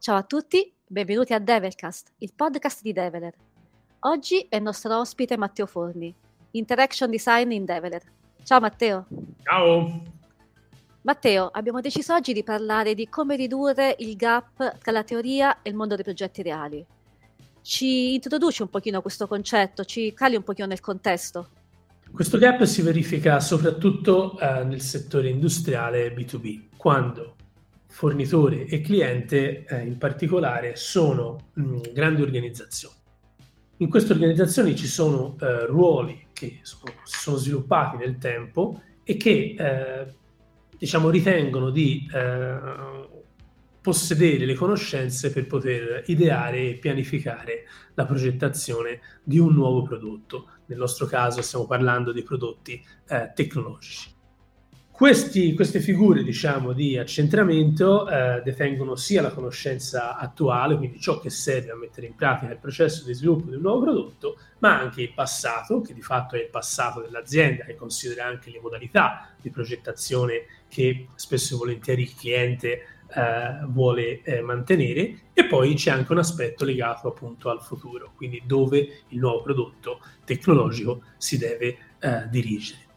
Ciao a tutti, benvenuti a Develcast, il podcast di Develer. Oggi è il nostro ospite Matteo Forni, Interaction Design in Develer. Ciao Matteo. Ciao. Matteo, abbiamo deciso oggi di parlare di come ridurre il gap tra la teoria e il mondo dei progetti reali. Ci introduci un pochino questo concetto, ci cali un pochino nel contesto? Questo gap si verifica soprattutto eh, nel settore industriale B2B, quando fornitore e cliente eh, in particolare sono mh, mm, grandi organizzazioni. In queste organizzazioni ci sono eh, ruoli che sono, si sono sviluppati nel tempo e che eh, diciamo, ritengono di eh, possedere le conoscenze per poter ideare e pianificare la progettazione di un nuovo prodotto. Nel nostro caso stiamo parlando di prodotti eh, tecnologici. Questi, queste figure diciamo, di accentramento eh, detengono sia la conoscenza attuale, quindi ciò che serve a mettere in pratica il processo di sviluppo di un nuovo prodotto, ma anche il passato, che di fatto è il passato dell'azienda, che considera anche le modalità di progettazione che spesso e volentieri il cliente eh, vuole eh, mantenere, e poi c'è anche un aspetto legato appunto al futuro, quindi dove il nuovo prodotto tecnologico si deve eh, dirigere.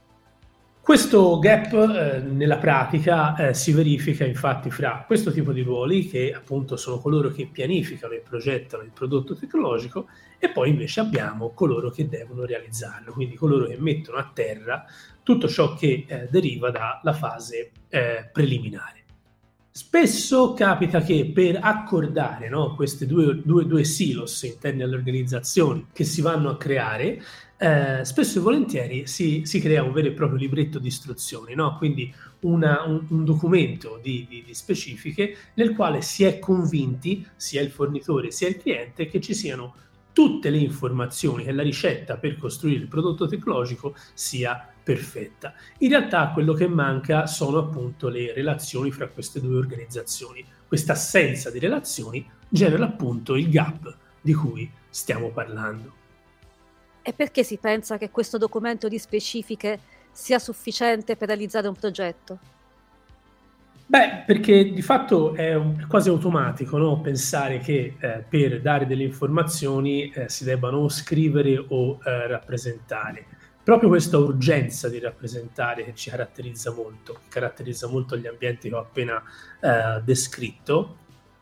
Questo gap eh, nella pratica eh, si verifica infatti fra questo tipo di ruoli, che appunto sono coloro che pianificano e progettano il prodotto tecnologico, e poi invece abbiamo coloro che devono realizzarlo, quindi coloro che mettono a terra tutto ciò che eh, deriva dalla fase eh, preliminare. Spesso capita che per accordare no, queste due, due, due silos interni alle organizzazioni che si vanno a creare, eh, spesso e volentieri si, si, crea un vero e proprio libretto di istruzioni, no? quindi una, un, un, documento di, di, di, specifiche nel quale si è convinti, sia il fornitore sia il cliente, che ci siano tutte le informazioni, che la ricetta per costruire il prodotto tecnologico sia perfetta. In realtà quello che manca sono appunto le relazioni fra queste due organizzazioni. Questa assenza di relazioni genera appunto il gap di cui stiamo parlando. E perché si pensa che questo documento di specifiche sia sufficiente per realizzare un progetto? Beh, perché di fatto è, un, è quasi automatico no? pensare che eh, per dare delle informazioni eh, si debbano scrivere o eh, rappresentare. Proprio questa urgenza di rappresentare che ci caratterizza molto, che caratterizza molto gli ambienti che ho appena eh, descritto,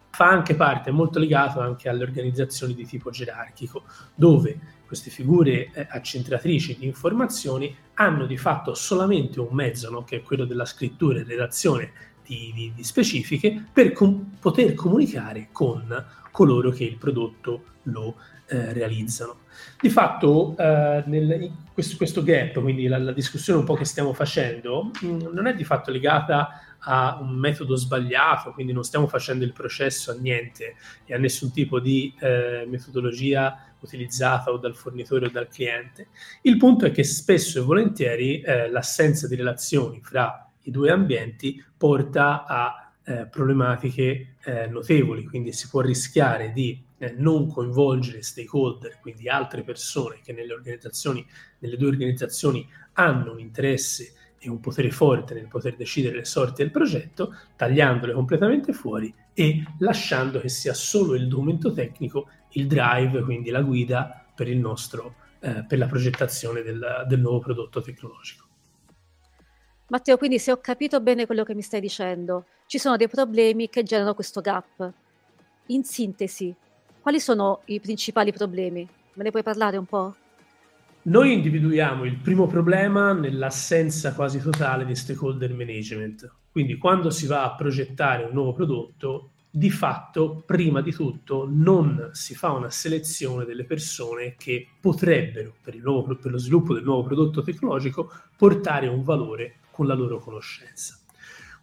fa anche parte, è molto legato anche alle organizzazioni di tipo gerarchico, dove queste figure eh, accentratrici di informazioni hanno di fatto solamente un mezzo, no? che è quello della scrittura e redazione di, di, di specifiche, per com- poter comunicare con coloro che il prodotto lo eh, realizzano. Di fatto, eh, nel, questo, questo, gap, quindi la, la, discussione un po' che stiamo facendo, mh, mm, non è di fatto legata a un metodo sbagliato, quindi non stiamo facendo il processo a niente e a nessun tipo di eh, metodologia utilizzata o dal fornitore o dal cliente. Il punto è che spesso e volentieri eh, l'assenza di relazioni fra i due ambienti porta a eh, problematiche eh, notevoli, quindi si può rischiare di eh, non coinvolgere stakeholder, quindi altre persone che nelle organizzazioni, nelle due organizzazioni hanno un interesse e un potere forte nel poter decidere le sorti del progetto, tagliandole completamente fuori e lasciando che sia solo il documento tecnico il drive, quindi la guida per, nostro, eh, per la progettazione del, del nuovo prodotto tecnologico. Matteo, quindi se ho capito bene quello che mi stai dicendo, ci sono dei problemi che generano questo gap. In sintesi, quali sono i principali problemi? Me ne puoi parlare un po'? Noi individuiamo il primo problema nell'assenza quasi totale di stakeholder management. Quindi quando si va a progettare un nuovo prodotto, di fatto, prima di tutto, non si fa una selezione delle persone che potrebbero, per, nuovo, per lo sviluppo del nuovo prodotto tecnologico, portare un valore con la loro conoscenza.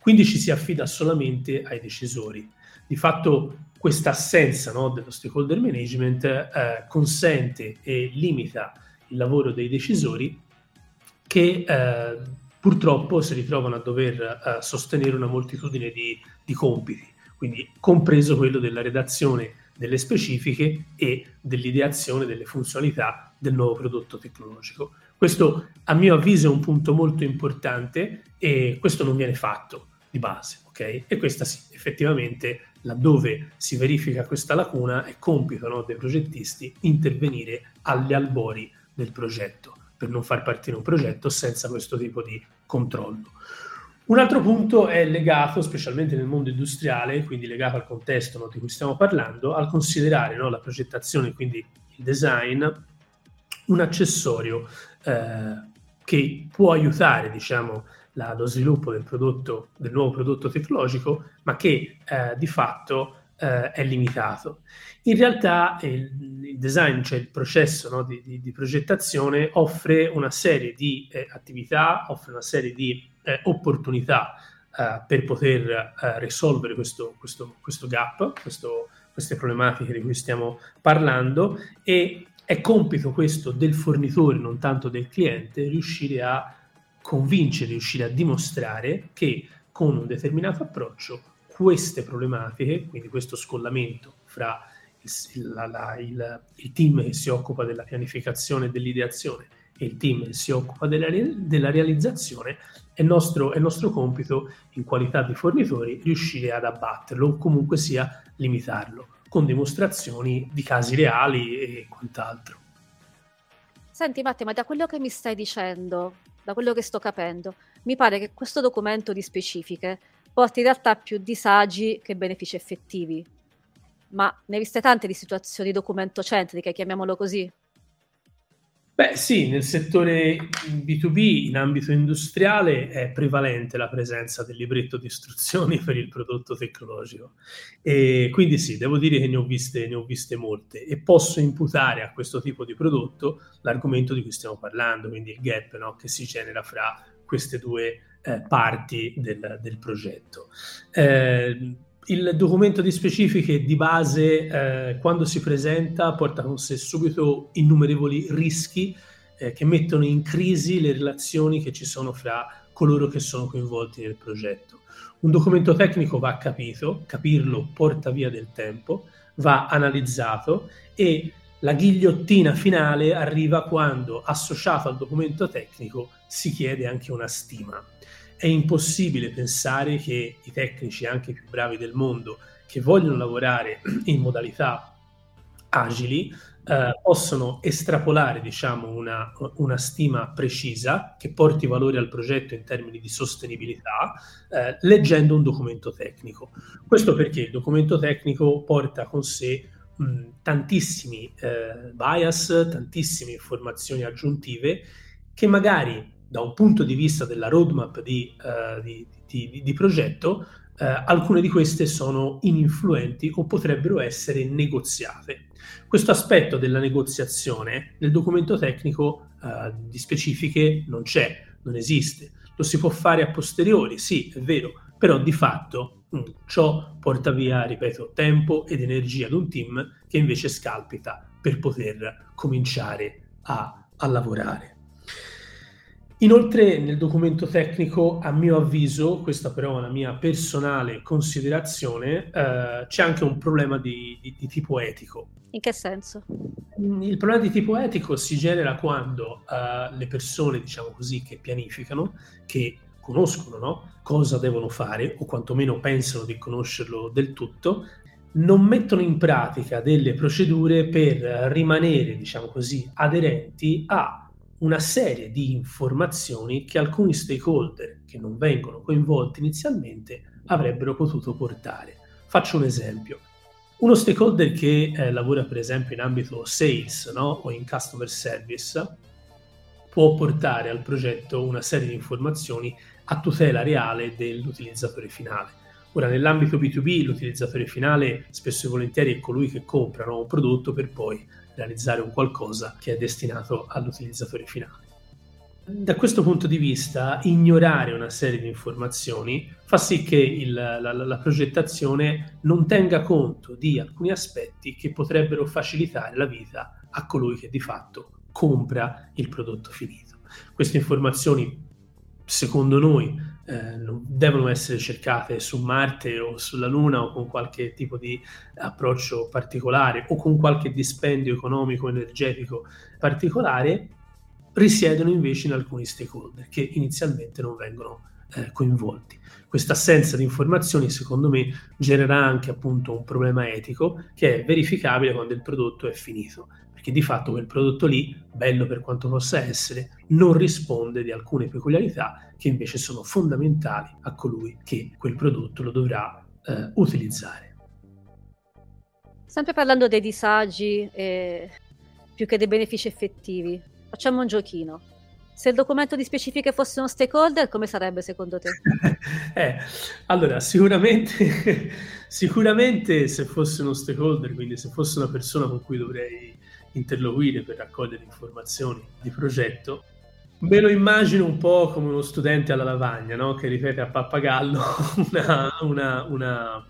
Quindi ci si affida solamente ai decisori. Di fatto questa assenza no, dello stakeholder management eh, consente e limita il lavoro dei decisori che eh, purtroppo si ritrovano a dover eh, sostenere una moltitudine di, di compiti, quindi compreso quello della redazione delle specifiche e dell'ideazione delle funzionalità del nuovo prodotto tecnologico. Questo a mio avviso è un punto molto importante e questo non viene fatto di base, ok? E questa sì, effettivamente laddove si verifica questa lacuna è compito no, dei progettisti intervenire agli albori del progetto per non far partire un progetto senza questo tipo di controllo. Un altro punto è legato, specialmente nel mondo industriale, quindi legato al contesto no, di cui stiamo parlando, al considerare no, la progettazione, quindi il design, un accessorio eh, che può aiutare, diciamo, la, lo sviluppo del prodotto, del nuovo prodotto tecnologico, ma che eh, di fatto eh, è limitato. In realtà il, il design, cioè il processo no, di, di, di, progettazione, offre una serie di eh, attività, offre una serie di eh, opportunità eh, per poter eh, risolvere questo, questo, questo gap, questo, queste problematiche di cui stiamo parlando e è compito questo del fornitore, non tanto del cliente, riuscire a convincere, riuscire a dimostrare che con un determinato approccio queste problematiche, quindi questo scollamento fra il, la, la, il, il team che si occupa della pianificazione e dell'ideazione e il team che si occupa della, della realizzazione, è nostro, è nostro compito in qualità di fornitori riuscire ad abbatterlo o comunque sia limitarlo con dimostrazioni di casi reali e quant'altro. Senti Matte, ma da quello che mi stai dicendo, da quello che sto capendo, mi pare che questo documento di specifiche porti in realtà più disagi che benefici effettivi. Ma ne viste tante di situazioni documentocentriche, chiamiamolo così? Beh sì, nel settore B2B in ambito industriale è prevalente la presenza del libretto di istruzioni per il prodotto tecnologico e quindi sì, devo dire che ne ho viste, ne ho viste molte e posso imputare a questo tipo di prodotto l'argomento di cui stiamo parlando, quindi il gap no, che si genera fra queste due eh, parti del, del progetto. Eh, il documento di specifiche di base, eh, quando si presenta, porta con sé subito innumerevoli rischi eh, che mettono in crisi le relazioni che ci sono fra coloro che sono coinvolti nel progetto. Un documento tecnico va capito, capirlo porta via del tempo, va analizzato e la ghigliottina finale arriva quando, associato al documento tecnico, si chiede anche una stima è impossibile pensare che i tecnici, anche più bravi del mondo, che vogliono lavorare in modalità agili, eh, possono estrapolare diciamo, una, una, stima precisa che porti valore al progetto in termini di sostenibilità eh, leggendo un documento tecnico. Questo perché il documento tecnico porta con sé mh, tantissimi eh, bias, tantissime informazioni aggiuntive che magari da un punto di vista della roadmap di, uh, di, di, di progetto, uh, alcune di queste sono ininfluenti o potrebbero essere negoziate. Questo aspetto della negoziazione nel documento tecnico uh, di specifiche non c'è, non esiste. Lo si può fare a posteriori, sì, è vero, però di fatto mh, mm, ciò porta via, ripeto, tempo ed energia ad un team che invece scalpita per poter cominciare a, a lavorare. Inoltre nel documento tecnico, a mio avviso, questa però è una mia personale considerazione, eh, c'è anche un problema di, di, di, tipo etico. In che senso? Mm, il problema di tipo etico si genera quando uh, le persone, diciamo così, che pianificano, che conoscono no? cosa devono fare, o quantomeno pensano di conoscerlo del tutto, non mettono in pratica delle procedure per rimanere, diciamo così, aderenti a una serie di informazioni che alcuni stakeholder che non vengono coinvolti inizialmente avrebbero potuto portare. Faccio un esempio. Uno stakeholder che eh, lavora per esempio in ambito sales no? o in customer service può portare al progetto una serie di informazioni a tutela reale dell'utilizzatore finale. Ora, nell'ambito B2B, l'utilizzatore finale spesso e volentieri è colui che compra un prodotto per poi realizzare un qualcosa che è destinato all'utilizzatore finale. Da questo punto di vista, ignorare una serie di informazioni fa sì che il, la, la, progettazione non tenga conto di alcuni aspetti che potrebbero facilitare la vita a colui che di fatto compra il prodotto finito. Queste informazioni, secondo noi, eh, devono essere cercate su Marte o sulla Luna o con qualche tipo di approccio particolare o con qualche dispendio economico energetico particolare, risiedono invece in alcuni stakeholder che inizialmente non vengono eh, coinvolti. Questa assenza di informazioni, secondo me, genererà anche appunto un problema etico che è verificabile quando il prodotto è finito, perché di fatto quel prodotto lì, bello per quanto possa essere, non risponde di alcune peculiarità che invece sono fondamentali a colui che quel prodotto lo dovrà eh, utilizzare. Sempre parlando dei disagi eh, più che dei benefici effettivi, facciamo un giochino. Se il documento di specifiche fosse uno stakeholder, come sarebbe secondo te? eh, allora, sicuramente, sicuramente se fosse uno stakeholder, quindi se fosse una persona con cui dovrei interloquire per raccogliere informazioni di progetto, me lo immagino un po' come uno studente alla lavagna, no? che ripete a pappagallo una, una, una,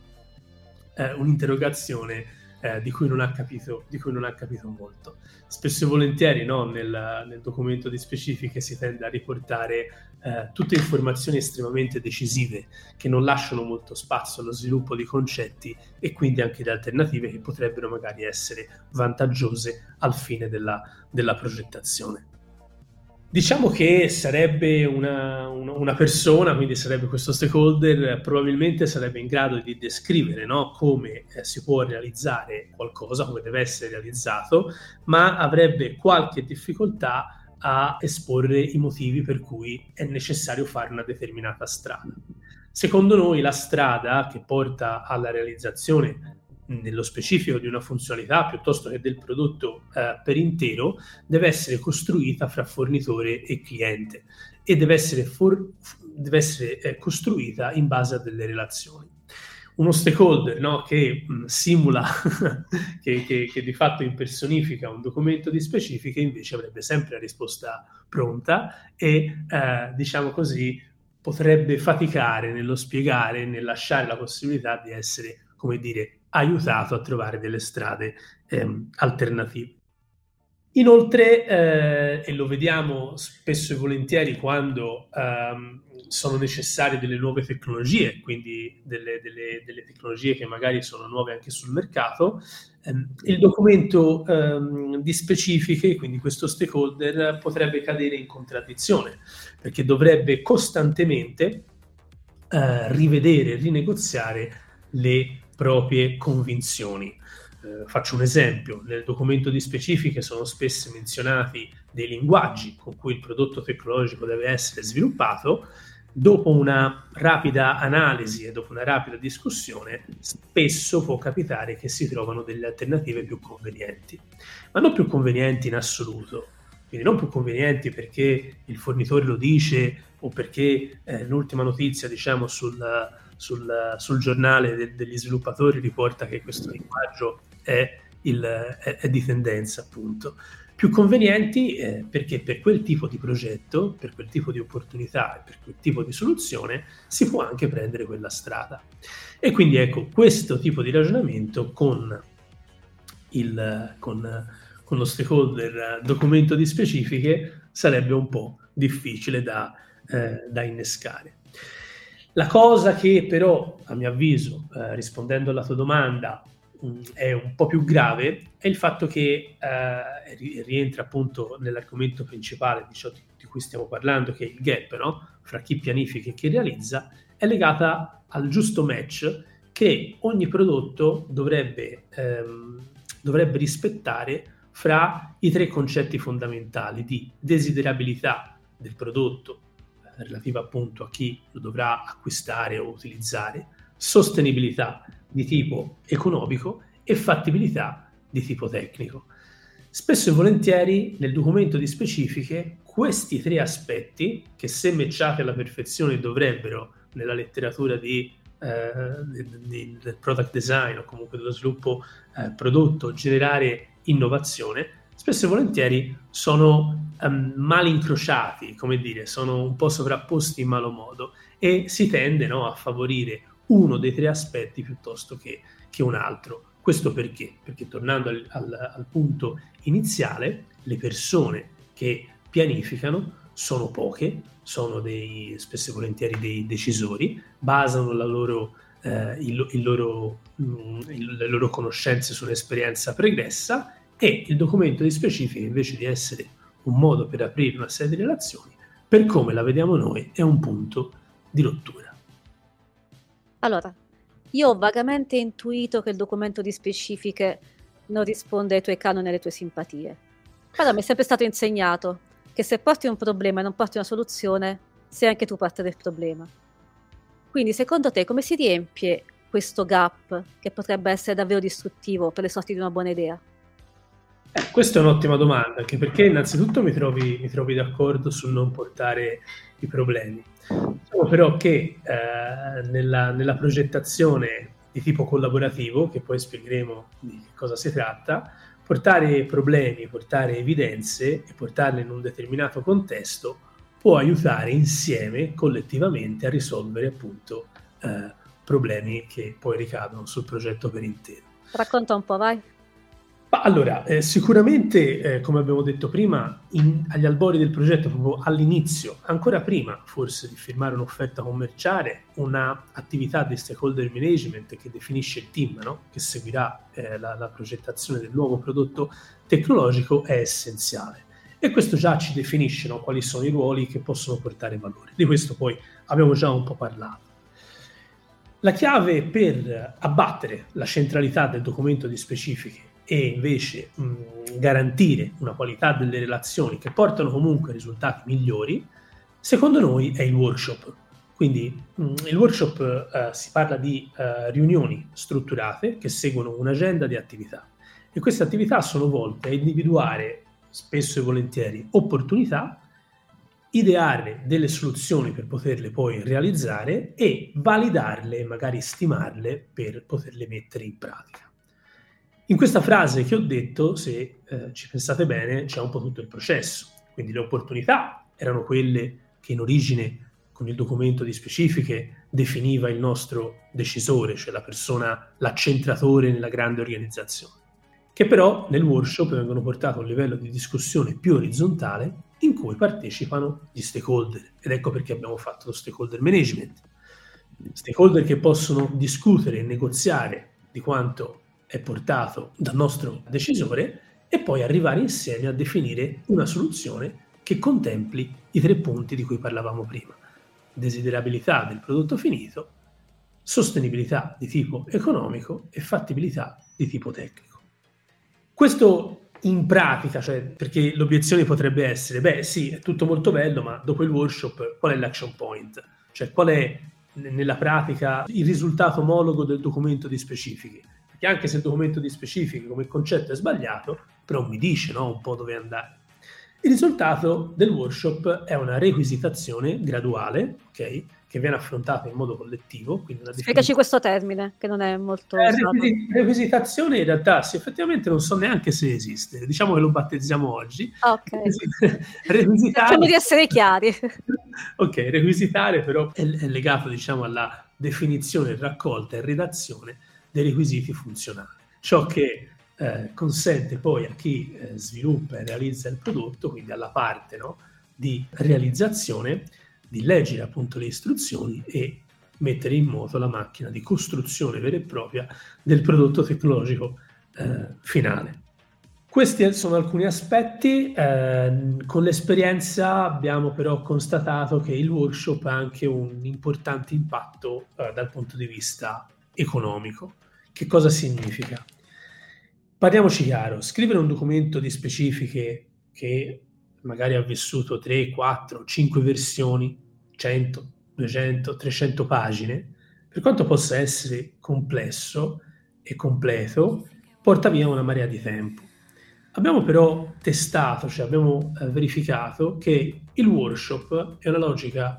eh, un'interrogazione eh, di, cui non ha capito, di cui non ha capito molto. Spesso e volentieri no, nel, nel, documento di specifiche si tende a riportare eh, tutte informazioni estremamente decisive che non lasciano molto spazio allo sviluppo di concetti e quindi anche di alternative che potrebbero magari essere vantaggiose al fine della, della progettazione. Diciamo che sarebbe una, una, persona, quindi sarebbe questo stakeholder, probabilmente sarebbe in grado di descrivere no, come eh, si può realizzare qualcosa, come deve essere realizzato, ma avrebbe qualche difficoltà a esporre i motivi per cui è necessario fare una determinata strada. Secondo noi la strada che porta alla realizzazione nello specifico di una funzionalità piuttosto che del prodotto eh, per intero, deve essere costruita fra fornitore e cliente e deve essere, for- deve essere eh, costruita in base a delle relazioni. Uno stakeholder no, che mh, simula, che, che, che, di fatto impersonifica un documento di specifiche, invece avrebbe sempre la risposta pronta e, eh, diciamo così, potrebbe faticare nello spiegare, nel lasciare la possibilità di essere, come dire, aiutato a trovare delle strade ehm, alternative. Inoltre, eh, e lo vediamo spesso e volentieri quando ehm, sono necessarie delle nuove tecnologie, quindi delle, delle, delle, tecnologie che magari sono nuove anche sul mercato, ehm, il documento ehm, di specifiche, quindi questo stakeholder, potrebbe cadere in contraddizione, perché dovrebbe costantemente eh, rivedere, rinegoziare le proprie convinzioni. Eh, faccio un esempio, nel documento di specifiche sono spesso menzionati dei linguaggi con cui il prodotto tecnologico deve essere sviluppato, dopo una rapida analisi e dopo una rapida discussione, spesso può capitare che si trovano delle alternative più convenienti, ma non più convenienti in assoluto, quindi non più convenienti perché il fornitore lo dice o perché eh, l'ultima notizia, diciamo, sul, sul, sul giornale de, degli sviluppatori riporta che questo linguaggio è, il, è, è di tendenza, appunto. Più convenienti eh, perché per quel tipo di progetto, per quel tipo di opportunità e per quel tipo di soluzione si può anche prendere quella strada. E quindi ecco, questo tipo di ragionamento con, il, con, con lo stakeholder documento di specifiche sarebbe un po' difficile da, eh, da innescare. La cosa che però, a mio avviso, eh, rispondendo alla tua domanda, mh, mm, è un po' più grave è il fatto che eh, rientra appunto nell'argomento principale di ciò di, di, cui stiamo parlando, che è il gap no? fra chi pianifica e chi realizza, è legata al giusto match che ogni prodotto dovrebbe, ehm, dovrebbe rispettare fra i tre concetti fondamentali di desiderabilità del prodotto, relativa appunto a chi lo dovrà acquistare o utilizzare, sostenibilità di tipo economico e fattibilità di tipo tecnico. Spesso e volentieri nel documento di specifiche questi tre aspetti, che se matchati alla perfezione dovrebbero nella letteratura di, eh, di, del product design o comunque dello sviluppo eh, prodotto generare innovazione, spesso e volentieri sono um, mal incrociati, come dire, sono un po' sovrapposti in malo modo e si tende no, a favorire uno dei tre aspetti piuttosto che, che un altro. Questo perché? Perché tornando al, al, al punto iniziale, le persone che pianificano sono poche, sono dei, spesso e volentieri dei decisori, basano loro, eh, il, il loro, mh, mm, il, le loro conoscenze sull'esperienza pregressa e il documento di specifiche invece di essere un modo per aprire una serie di relazioni, per come la vediamo noi, è un punto di rottura. Allora, io ho vagamente intuito che il documento di specifiche non risponde ai tuoi canoni e alle tue simpatie. Però mi è sempre stato insegnato che se porti un problema e non porti una soluzione, sei anche tu parte del problema. Quindi, secondo te, come si riempie questo gap che potrebbe essere davvero distruttivo per le sorti di una buona idea? Eh, questa è un'ottima domanda, anche perché innanzitutto mi trovi, mi trovi d'accordo sul non portare i problemi. Diciamo però che eh, nella, nella, progettazione di tipo collaborativo, che poi spiegheremo di che cosa si tratta, portare problemi, portare evidenze e portarle in un determinato contesto può aiutare insieme, collettivamente, a risolvere appunto eh, problemi che poi ricadono sul progetto per intero. Racconta un po', vai. Allora, eh, sicuramente, eh, come abbiamo detto prima, in, agli albori del progetto, proprio all'inizio, ancora prima forse di firmare un'offerta commerciale, un'attività di stakeholder management che definisce il team no? che seguirà eh, la, la progettazione del nuovo prodotto tecnologico è essenziale. E questo già ci definisce no? quali sono i ruoli che possono portare valore. Di questo poi abbiamo già un po' parlato. La chiave per abbattere la centralità del documento di specifiche e invece mh, garantire una qualità delle relazioni che portano comunque a risultati migliori, secondo noi è il workshop. Quindi mh, il workshop eh, si parla di eh, riunioni strutturate che seguono un'agenda di attività e queste attività sono volte a individuare spesso e volentieri opportunità, ideare delle soluzioni per poterle poi realizzare e validarle, magari stimarle per poterle mettere in pratica. In questa frase che ho detto, se eh, ci pensate bene, c'è un po' tutto il processo. Quindi le opportunità erano quelle che in origine con il documento di specifiche definiva il nostro decisore, cioè la persona, l'accentratore nella grande organizzazione, che però nel workshop vengono portate a un livello di discussione più orizzontale in cui partecipano gli stakeholder. Ed ecco perché abbiamo fatto lo stakeholder management. Stakeholder che possono discutere e negoziare di quanto è portato dal nostro decisore e poi arrivare insieme a definire una soluzione che contempli i tre punti di cui parlavamo prima. Desiderabilità del prodotto finito, sostenibilità di tipo economico e fattibilità di tipo tecnico. Questo in pratica, cioè, perché l'obiezione potrebbe essere, beh sì, è tutto molto bello, ma dopo il workshop qual è l'action point? Cioè qual è nella pratica il risultato omologo del documento di specifiche? Che anche se il documento di specifiche come concetto è sbagliato, però mi dice no, un po' dove andare. Il risultato del workshop è una requisitazione graduale, ok? Che viene affrontata in modo collettivo. Spiegaci questo termine, che non è molto... Eh, requisi- requisitazione in realtà, sì, effettivamente non so neanche se esiste. Diciamo che lo battezziamo oggi. Ok. requisitare... Facciamo di essere chiari. ok, requisitare però è, è legato, diciamo, alla definizione, raccolta e redazione dei requisiti funzionali. Ciò che eh, consente poi a chi eh, sviluppa e realizza il prodotto, quindi alla parte no, di realizzazione, di leggere appunto le istruzioni e mettere in moto la macchina di costruzione vera e propria del prodotto tecnologico eh, finale. Questi sono alcuni aspetti, eh, con l'esperienza abbiamo però constatato che il workshop ha anche un importante impatto eh, dal punto di vista economico. Che cosa significa? Parliamoci chiaro, scrivere un documento di specifiche che magari ha vissuto 3, 4, 5 versioni, 100, 200, 300 pagine, per quanto possa essere complesso e completo, porta via una marea di tempo. Abbiamo però testato, cioè abbiamo eh, verificato che il workshop è una logica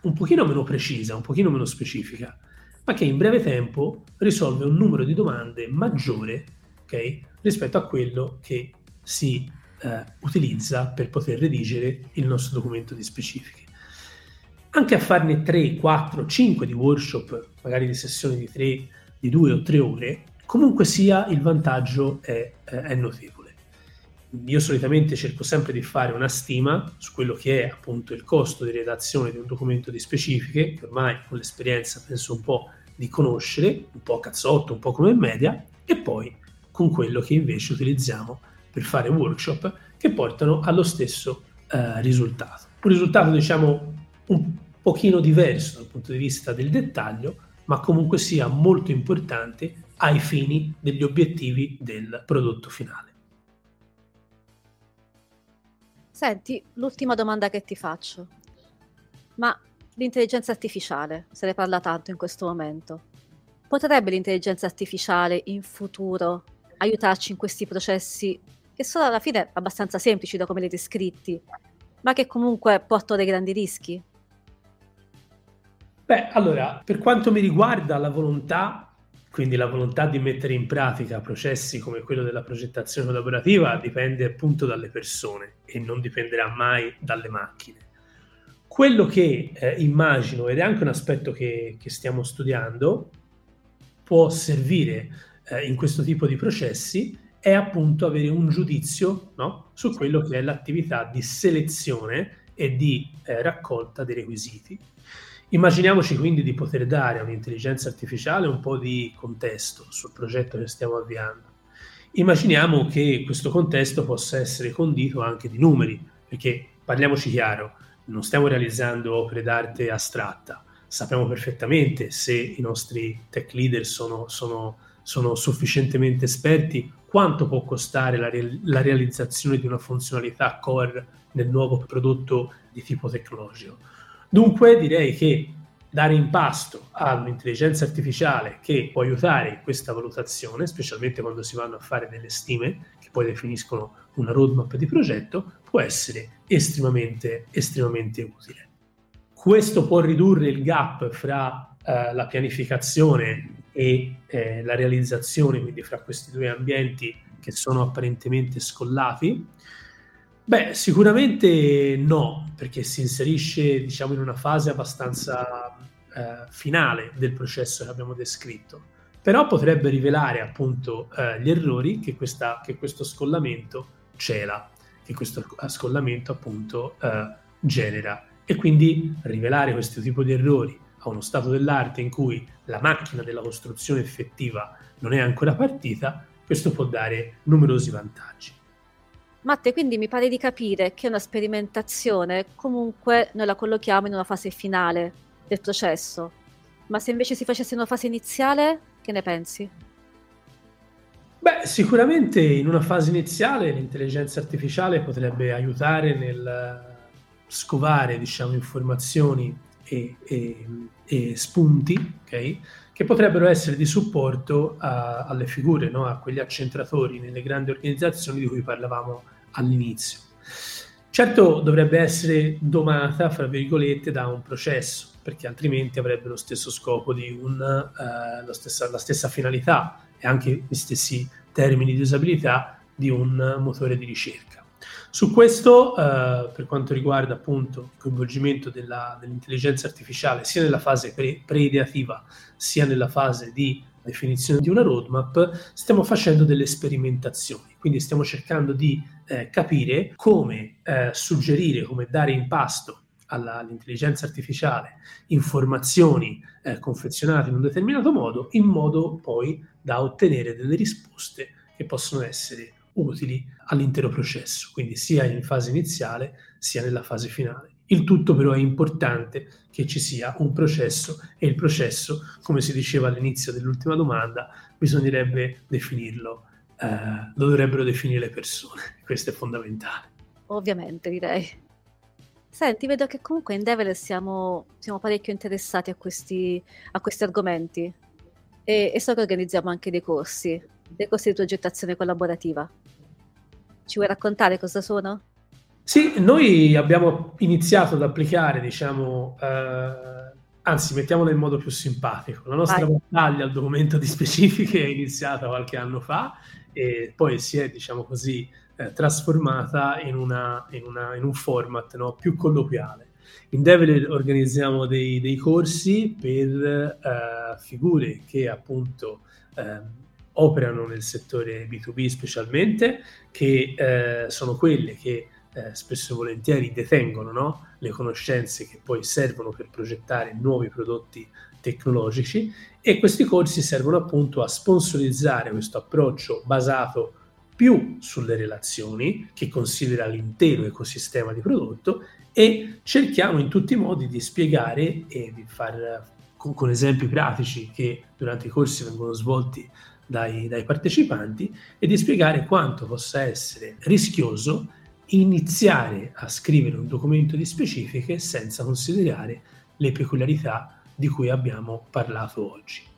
un pochino meno precisa, un pochino meno specifica ma che in breve tempo risolve un numero di domande maggiore okay, rispetto a quello che si eh, utilizza per poter redigere il nostro documento di specifiche. Anche a farne 3, 4, 5 di workshop, magari di sessioni di 3, di 2 o 3 ore, comunque sia il vantaggio è, eh, è notevole. Io solitamente cerco sempre di fare una stima su quello che è appunto il costo di redazione di un documento di specifiche, che ormai con l'esperienza penso un po' di conoscere, un po' cazzotto, un po' come media, e poi con quello che invece utilizziamo per fare workshop che portano allo stesso eh, risultato. Un risultato, diciamo, un pochino diverso dal punto di vista del dettaglio, ma comunque sia molto importante ai fini degli obiettivi del prodotto finale. Senti, l'ultima domanda che ti faccio. Ma l'intelligenza artificiale, se ne parla tanto in questo momento, potrebbe l'intelligenza artificiale in futuro aiutarci in questi processi che sono alla fine abbastanza semplici da come li descritti, ma che comunque portano dei grandi rischi? Beh, allora, per quanto mi riguarda la volontà, quindi la volontà di mettere in pratica processi come quello della progettazione collaborativa dipende appunto dalle persone e non dipenderà mai dalle macchine. Quello che eh, immagino, ed è anche un aspetto che, che stiamo studiando, può servire eh, in questo tipo di processi è appunto avere un giudizio no? su quello che è l'attività di selezione e di eh, raccolta dei requisiti. Immaginiamoci quindi di poter dare a un'intelligenza artificiale un po' di contesto sul progetto che stiamo avviando. Immaginiamo che questo contesto possa essere condito anche di numeri, perché parliamoci chiaro, non stiamo realizzando opere d'arte astratta, sappiamo perfettamente se i nostri tech leader sono, sono, sono sufficientemente esperti quanto può costare la, re- la, realizzazione di una funzionalità core nel nuovo prodotto di tipo tecnologico. Dunque direi che dare in pasto all'intelligenza artificiale che può aiutare in questa valutazione, specialmente quando si vanno a fare delle stime che poi definiscono una roadmap di progetto, può essere estremamente, estremamente utile. Questo può ridurre il gap fra eh, la pianificazione e eh, la realizzazione, quindi fra questi due ambienti che sono apparentemente scollati? Beh, sicuramente no, perché si inserisce diciamo, in una fase abbastanza eh, finale del processo che abbiamo descritto, però potrebbe rivelare appunto eh, gli errori che, questa, che, questo scollamento cela, che questo scollamento appunto eh, genera e quindi rivelare questo tipo di errori a uno stato dell'arte in cui la macchina della costruzione effettiva non è ancora partita, questo può dare numerosi vantaggi. Matte, quindi mi pare di capire che una sperimentazione comunque noi la collochiamo in una fase finale del processo, ma se invece si facesse in una fase iniziale, che ne pensi? Beh, sicuramente in una fase iniziale l'intelligenza artificiale potrebbe aiutare nel scovare, diciamo, informazioni e, e, e spunti, okay, che potrebbero essere di supporto a, alle figure, no? a quegli accentratori nelle grandi organizzazioni di cui parlavamo all'inizio. Certo dovrebbe essere domata, fra virgolette, da un processo, perché altrimenti avrebbe lo stesso scopo di un, uh, la, stessa, la stessa finalità e anche gli stessi termini di usabilità di un motore di ricerca. Su questo, eh, per quanto riguarda appunto il coinvolgimento della, dell'intelligenza artificiale sia nella fase pre- pre-ideativa sia nella fase di definizione di una roadmap, stiamo facendo delle sperimentazioni, quindi stiamo cercando di eh, capire come eh, suggerire, come dare in pasto alla, all'intelligenza artificiale informazioni eh, confezionate in un determinato modo, in modo poi da ottenere delle risposte che possono essere utili all'intero processo, quindi sia in fase iniziale sia nella fase finale. Il tutto però è importante che ci sia un processo e il processo, come si diceva all'inizio dell'ultima domanda, bisognerebbe definirlo, eh, lo dovrebbero definire le persone, questo è fondamentale. Ovviamente direi. Senti, vedo che comunque in Develer siamo, siamo parecchio interessati a questi, a questi argomenti e, e so che organizziamo anche dei corsi, dei corsi di progettazione collaborativa. Ci vuoi raccontare cosa sono? Sì, noi abbiamo iniziato ad applicare, diciamo, eh, anzi, mettiamolo in modo più simpatico. La nostra Vai. battaglia al documento di specifiche è iniziata qualche anno fa e poi si è, diciamo così, eh, trasformata in, una, in, una, in, un format no, più colloquiale. In Devil organizziamo dei, dei corsi per eh, figure che appunto eh, operano nel settore B2B specialmente, che eh, sono quelle che eh, spesso e volentieri detengono no? le conoscenze che poi servono per progettare nuovi prodotti tecnologici e questi corsi servono appunto a sponsorizzare questo approccio basato più sulle relazioni, che considera l'intero ecosistema di prodotto, e cerchiamo in tutti i modi di spiegare e di far con, con esempi pratici che durante i corsi vengono svolti dai, dai partecipanti e di spiegare quanto possa essere rischioso iniziare a scrivere un documento di specifiche senza considerare le peculiarità di cui abbiamo parlato oggi.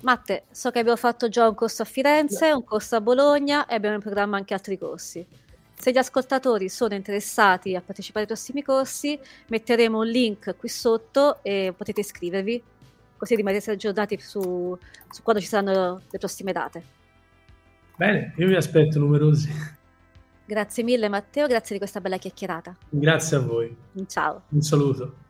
Matte, so che abbiamo fatto già un corso a Firenze, un corso a Bologna e abbiamo in programma anche altri corsi. Se gli ascoltatori sono interessati a partecipare ai prossimi corsi, metteremo un link qui sotto e potete iscrivervi, così rimanete aggiornati su, su quando ci saranno le prossime date. Bene, io vi aspetto numerosi. Grazie mille Matteo, grazie di questa bella chiacchierata. Grazie a voi. Ciao. Un saluto.